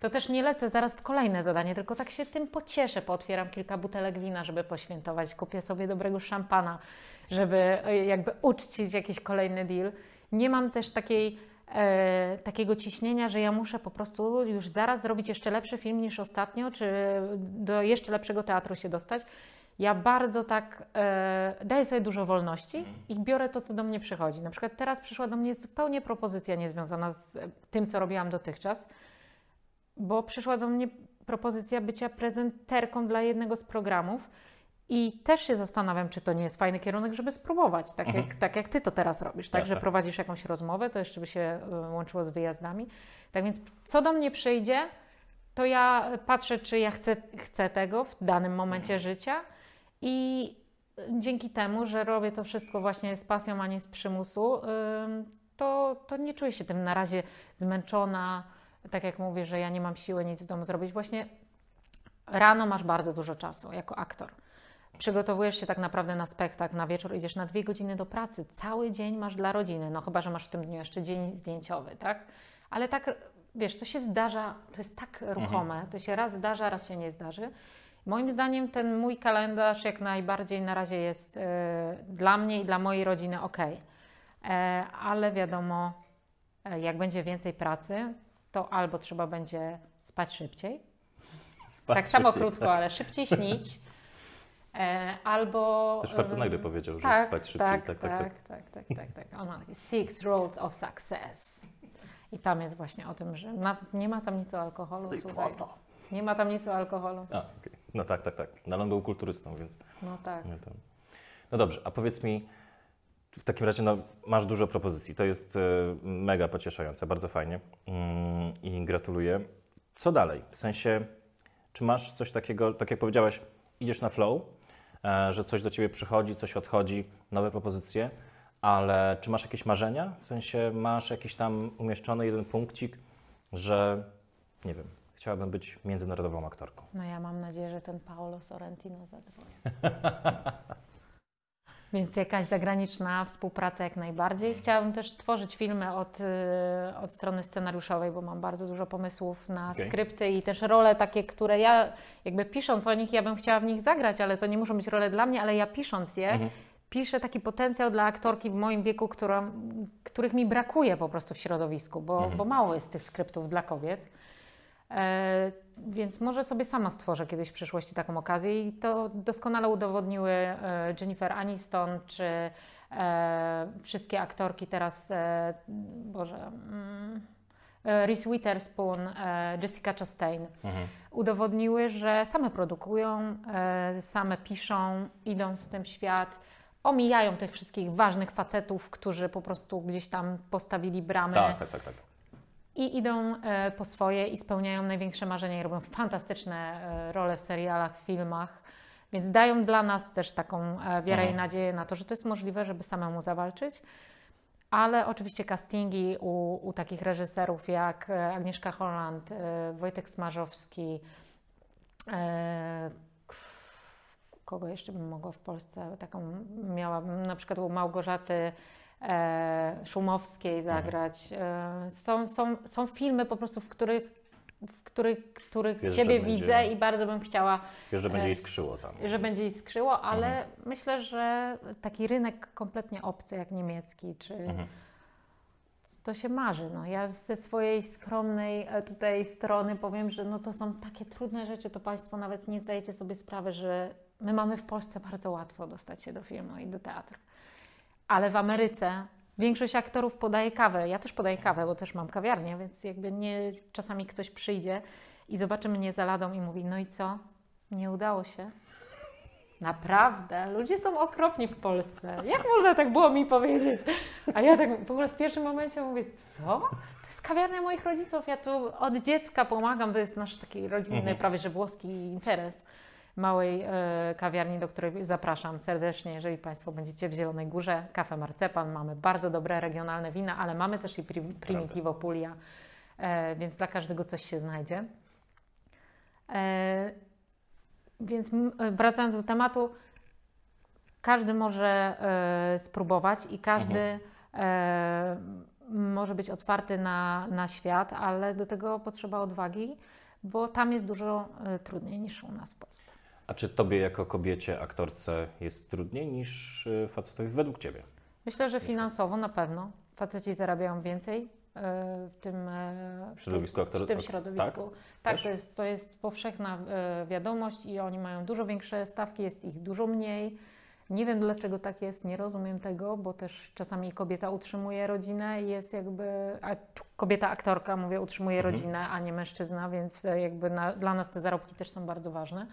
S2: To też nie lecę zaraz w kolejne zadanie, tylko tak się tym pocieszę. Pootwieram kilka butelek wina, żeby poświętować. Kupię sobie dobrego szampana, żeby e, jakby uczcić jakiś kolejny deal. Nie mam też takiej, e, takiego ciśnienia, że ja muszę po prostu już zaraz zrobić jeszcze lepszy film niż ostatnio, czy do jeszcze lepszego teatru się dostać. Ja bardzo tak e, daję sobie dużo wolności i biorę to, co do mnie przychodzi. Na przykład teraz przyszła do mnie zupełnie propozycja niezwiązana z tym, co robiłam dotychczas, bo przyszła do mnie propozycja bycia prezenterką dla jednego z programów i też się zastanawiam, czy to nie jest fajny kierunek, żeby spróbować, tak, jak, tak jak Ty to teraz robisz, tak, że
S1: Jasne.
S2: prowadzisz jakąś rozmowę, to jeszcze by się e, łączyło z wyjazdami. Tak więc co do mnie przyjdzie, to ja patrzę, czy ja chcę, chcę tego w danym momencie życia i dzięki temu, że robię to wszystko właśnie z pasją, a nie z przymusu, ym, to, to nie czuję się tym na razie zmęczona. Tak jak mówię, że ja nie mam siły nic w domu zrobić. Właśnie rano masz bardzo dużo czasu jako aktor. Przygotowujesz się tak naprawdę na spektakl, na wieczór idziesz na dwie godziny do pracy. Cały dzień masz dla rodziny, no chyba, że masz w tym dniu jeszcze dzień zdjęciowy, tak? Ale tak, wiesz, to się zdarza, to jest tak ruchome, to się raz zdarza, raz się nie zdarzy. Moim zdaniem ten mój kalendarz jak najbardziej na razie jest e, dla mnie i dla mojej rodziny ok. E, ale wiadomo, e, jak będzie więcej pracy, to albo trzeba będzie spać szybciej,
S1: Spać
S2: tak samo
S1: szybciej.
S2: krótko, ale szybciej śnić, albo...
S1: Też Schwarzenegger powiedział, że
S2: tak,
S1: spać szybciej.
S2: tak,
S1: Tak,
S2: tak,
S1: tak,
S2: tak, tak, tak, tak. On ma takie Six Roads of Success. I tam jest właśnie o tym, że na, nie ma tam nic o alkoholu, słuchaj. Nie ma tam nic o alkoholu.
S1: A, okej. No tak, tak, tak. No, ale on był kulturystą, więc
S2: No tak.
S1: nie tam. No dobrze, a powiedz mi, w takim razie no, masz dużo propozycji. To jest e, mega pocieszające, bardzo fajnie mm, i gratuluję. Co dalej? W sensie, czy masz coś takiego, tak jak powiedziałeś, idziesz na flow, e, że coś do ciebie przychodzi, coś odchodzi, nowe propozycje, ale czy masz jakieś marzenia? W sensie, masz jakiś tam umieszczony jeden punkcik, że nie wiem, chciałabym być międzynarodową aktorką.
S2: No ja mam nadzieję, że ten Paolo Sorrentino zadzwoni. Więc jakaś zagraniczna współpraca jak najbardziej. Chciałabym też tworzyć filmy od, y, od strony scenariuszowej, bo mam bardzo dużo pomysłów na
S1: Okej.
S2: skrypty i też role takie, które ja jakby pisząc o nich, ja bym chciała w nich zagrać, ale to nie muszą być role dla mnie, ale ja pisząc je,
S1: Mhm.
S2: piszę taki potencjał dla aktorki w moim wieku, która, których mi brakuje po prostu w środowisku, bo,
S1: Mhm.
S2: bo mało jest tych skryptów dla kobiet. E, więc może sobie sama stworzę kiedyś w przyszłości taką okazję i to doskonale udowodniły e, Jennifer Aniston czy e, wszystkie aktorki teraz, e, Boże, mm, e, Reese Witherspoon, e, Jessica Chastain.
S1: Mhm.
S2: Udowodniły, że same produkują, e, same piszą, idą z tym świat, omijają tych wszystkich ważnych facetów, którzy po prostu gdzieś tam postawili bramę
S1: Tak, tak, tak, tak.
S2: I idą e, po swoje i spełniają największe marzenia i robią fantastyczne e, role w serialach, w filmach. Więc dają dla nas też taką e, wiarę
S1: Mhm.
S2: i nadzieję na to, że to jest możliwe, żeby samemu zawalczyć. Ale oczywiście castingi u, u takich reżyserów jak Agnieszka Holland, Wojtek Smarzowski, kogo jeszcze bym mogła w Polsce taką miała, na przykład u Małgorzaty Szumowskiej zagrać. E, są, są, są filmy po prostu, w których, w których, których
S1: Wiesz, będzie-
S2: widzę i bardzo bym chciała,
S1: Wiesz, że będzie
S2: E,
S1: jej skrzyło tam.
S2: że będzie iskrzyło, ale
S1: Mhm.
S2: myślę, że taki rynek kompletnie obcy jak niemiecki, czy
S1: Mhm.
S2: to się marzy. No. Ja ze swojej skromnej e, tutaj strony powiem, że no to są takie trudne rzeczy, to Państwo nawet nie zdajecie sobie sprawy, że my mamy w Polsce bardzo łatwo dostać się do filmu i do teatru. Ale w Ameryce większość aktorów podaje kawę. Ja też podaję kawę, bo też mam kawiarnię, więc jakby nie czasami ktoś przyjdzie i zobaczy mnie za ladą i mówi, no i co? Nie udało się. Naprawdę, ludzie są okropni w Polsce. Jak można tak było mi powiedzieć? A ja tak w ogóle w pierwszym momencie mówię, co? To jest kawiarnia moich rodziców, ja tu od dziecka pomagam, to jest nasz taki rodzinny,
S1: Mhm.
S2: prawie że włoski interes małej e, kawiarni, do której zapraszam serdecznie, jeżeli Państwo będziecie w Zielonej Górze. Kafe Marcepan, mamy bardzo dobre regionalne wina, ale mamy też i pri- Primitivo Puglia, e, więc dla każdego coś się znajdzie. E, więc wracając do tematu, każdy może spróbować i każdy e, może być otwarty na, na świat, ale do tego potrzeba odwagi, bo tam jest dużo trudniej niż u nas w Polsce.
S1: A czy tobie jako kobiecie, aktorce jest trudniej niż y, facetowi według ciebie?
S2: Myślę, że finansowo na pewno. Faceci zarabiają więcej e, w tym,
S1: W środowisku aktor-
S2: w tym środowisku. Tak,
S1: Też?
S2: to, jest, to jest powszechna e, wiadomość i oni mają dużo większe stawki, jest ich dużo mniej. Nie wiem dlaczego tak jest, nie rozumiem tego, bo też czasami kobieta utrzymuje rodzinę i jest jakby, a kobieta aktorka, mówię, utrzymuje
S1: Mhm.
S2: rodzinę, a nie mężczyzna, więc e, jakby na, dla nas te zarobki też są bardzo ważne.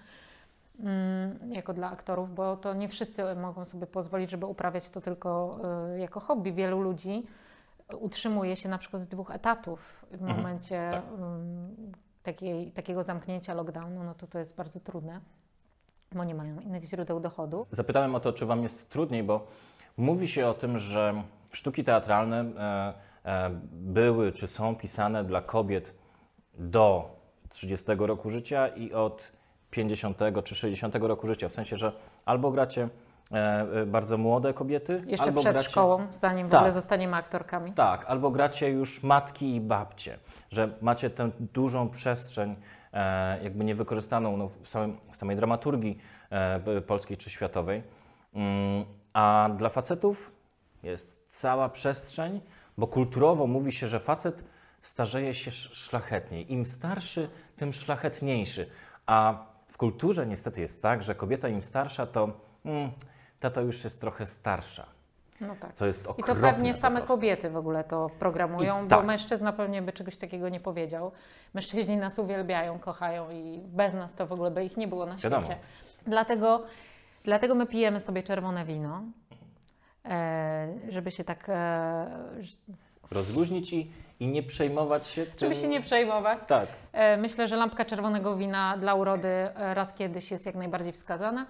S2: Mm, jako dla aktorów, bo to nie wszyscy mogą sobie pozwolić, żeby uprawiać to tylko y, jako hobby. Wielu ludzi utrzymuje się na przykład z dwóch etatów w
S1: Mhm,
S2: momencie
S1: tak.
S2: ym, takiej, takiego zamknięcia lockdownu, no to to jest bardzo trudne, bo nie mają innych źródeł dochodu.
S1: Zapytałem o to, czy Wam jest trudniej, bo mówi się o tym, że sztuki teatralne e, e, były czy są pisane dla kobiet do 30 roku życia i od 50 czy 60 roku życia. W sensie, że albo gracie e, e, bardzo młode kobiety,
S2: Jeszcze
S1: albo
S2: przed
S1: gracie,
S2: szkołą, zanim w
S1: Tak.
S2: ogóle zostaniemy aktorkami.
S1: Tak, albo gracie już matki i babcie, że macie tę dużą przestrzeń, e, jakby niewykorzystaną no, w, samym, w samej dramaturgii polskiej czy światowej. Mm, a dla facetów jest cała przestrzeń, bo kulturowo mówi się, że facet starzeje się sz- szlachetniej. Im starszy, tym szlachetniejszy. A w kulturze niestety jest tak, że kobieta im starsza, to mm, ta to już jest trochę starsza.
S2: No tak.
S1: Co jest
S2: I to
S1: okropne
S2: pewnie same kobiety w ogóle to programują,
S1: I
S2: bo
S1: tak.
S2: mężczyzna pewnie by czegoś takiego nie powiedział. Mężczyźni nas uwielbiają, kochają i bez nas to w ogóle by ich nie było na
S1: Wiadomo.
S2: świecie. Dlatego, dlatego my pijemy sobie czerwone wino, e, żeby się tak, e,
S1: rozluźnić i, i nie przejmować się tym.
S2: żeby się nie przejmować.
S1: Tak.
S2: E, Myślę, że lampka czerwonego wina dla urody e, raz kiedyś jest jak najbardziej wskazana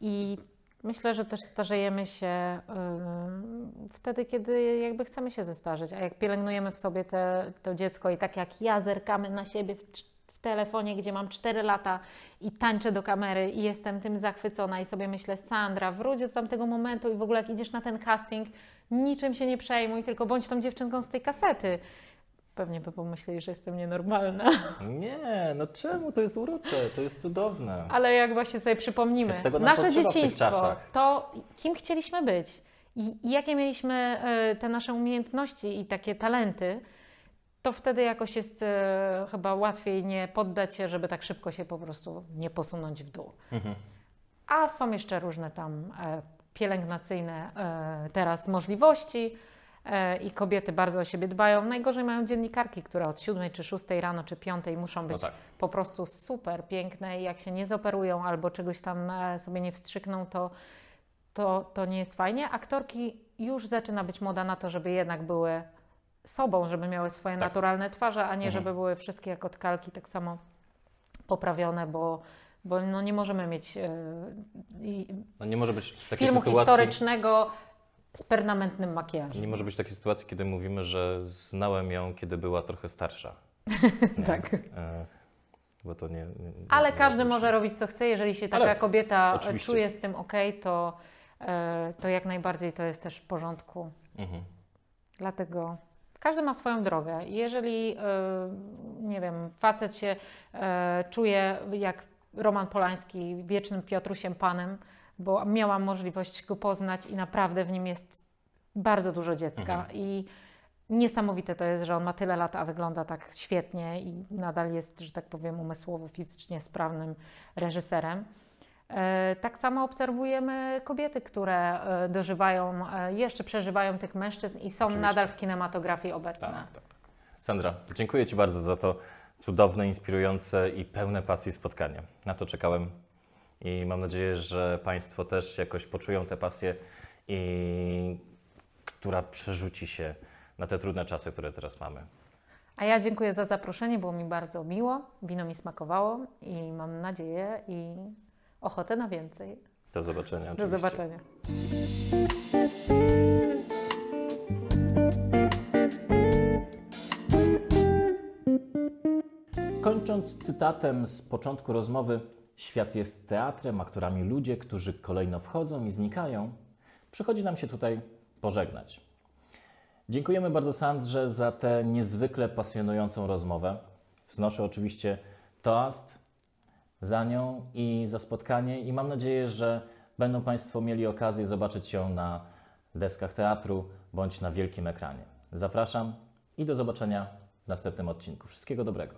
S2: i myślę, że też starzejemy się ym, wtedy, kiedy jakby chcemy się zestarzeć, a jak pielęgnujemy w sobie te, to dziecko i tak jak ja zerkamy na siebie w, telefonie, gdzie mam 4 lata i tańczę do kamery i jestem tym zachwycona i sobie myślę, Sandra, wróć do tamtego momentu i w ogóle jak idziesz na ten casting, niczym się nie przejmuj, tylko bądź tą dziewczynką z tej kasety. Pewnie by pomyśleli, że jestem nienormalna.
S1: Nie, no czemu? To jest urocze, to jest cudowne.
S2: Ale jak właśnie sobie przypomnimy, nasze dzieciństwo, to kim chcieliśmy być i, i jakie mieliśmy e, te nasze umiejętności i takie talenty, to wtedy jakoś jest e, chyba łatwiej nie poddać się, żeby tak szybko się po prostu nie posunąć w dół.
S1: Mhm.
S2: A są jeszcze różne tam e, pielęgnacyjne e, teraz możliwości e, i kobiety bardzo o siebie dbają. Najgorzej mają dziennikarki, które od 7 czy 6 rano czy 5 muszą być
S1: No tak.
S2: po prostu super piękne i jak się nie zoperują albo czegoś tam e, sobie nie wstrzykną, to, to, to nie jest fajnie. Aktorki już zaczyna być moda na to, żeby jednak były sobą, żeby miały swoje
S1: Tak.
S2: naturalne twarze, a nie
S1: Mhm.
S2: żeby były wszystkie jak od kalki tak samo poprawione, bo, bo no nie możemy mieć i,
S1: No nie może być takiej
S2: filmu
S1: sytuacji.
S2: historycznego z permanentnym makijażem.
S1: Nie może być takiej sytuacji, kiedy mówimy, że znałem ją, kiedy była trochę starsza.
S2: Tak.
S1: E, bo to nie. nie
S2: Ale
S1: nie
S2: każdy może robić co chce, jeżeli się taka
S1: Ale
S2: kobieta
S1: oczywiście.
S2: czuje z tym ok, to, e, to jak najbardziej to jest też w porządku.
S1: Mhm.
S2: Dlatego każdy ma swoją drogę. Jeżeli, e, nie wiem, facet się e, czuje jak Roman Polański wiecznym Piotrusiem Panem, bo miałam możliwość go poznać i naprawdę w nim jest bardzo dużo dziecka.
S1: Mhm.
S2: I niesamowite to jest, że on ma tyle lat, a wygląda tak świetnie i nadal jest, że tak powiem, umysłowo, fizycznie sprawnym reżyserem. E, Tak samo obserwujemy kobiety, które e, dożywają, e, jeszcze przeżywają tych mężczyzn i są
S1: Oczywiście.
S2: nadal w kinematografii obecne.
S1: Tak, tak, tak. Sandra, dziękuję Ci bardzo za to cudowne, inspirujące i pełne pasji spotkanie. Na to czekałem I mam nadzieję, że Państwo też jakoś poczują tę pasję, i która przerzuci się na te trudne czasy, które teraz mamy.
S2: A ja dziękuję za zaproszenie, było mi bardzo miło, wino mi smakowało i mam nadzieję i ochotę na więcej.
S1: Do zobaczenia.
S2: Do
S1: oczywiście.
S2: zobaczenia.
S1: Kończąc cytatem z początku rozmowy, świat jest teatrem, aktorami ludzie, którzy kolejno wchodzą i znikają. Przychodzi nam się tutaj pożegnać. Dziękujemy bardzo Sandrze za tę niezwykle pasjonującą rozmowę. Wznoszę oczywiście toast za nią i za spotkanie i mam nadzieję, że będą Państwo mieli okazję zobaczyć ją na deskach teatru bądź na wielkim ekranie. Zapraszam i do zobaczenia w następnym odcinku. Wszystkiego dobrego.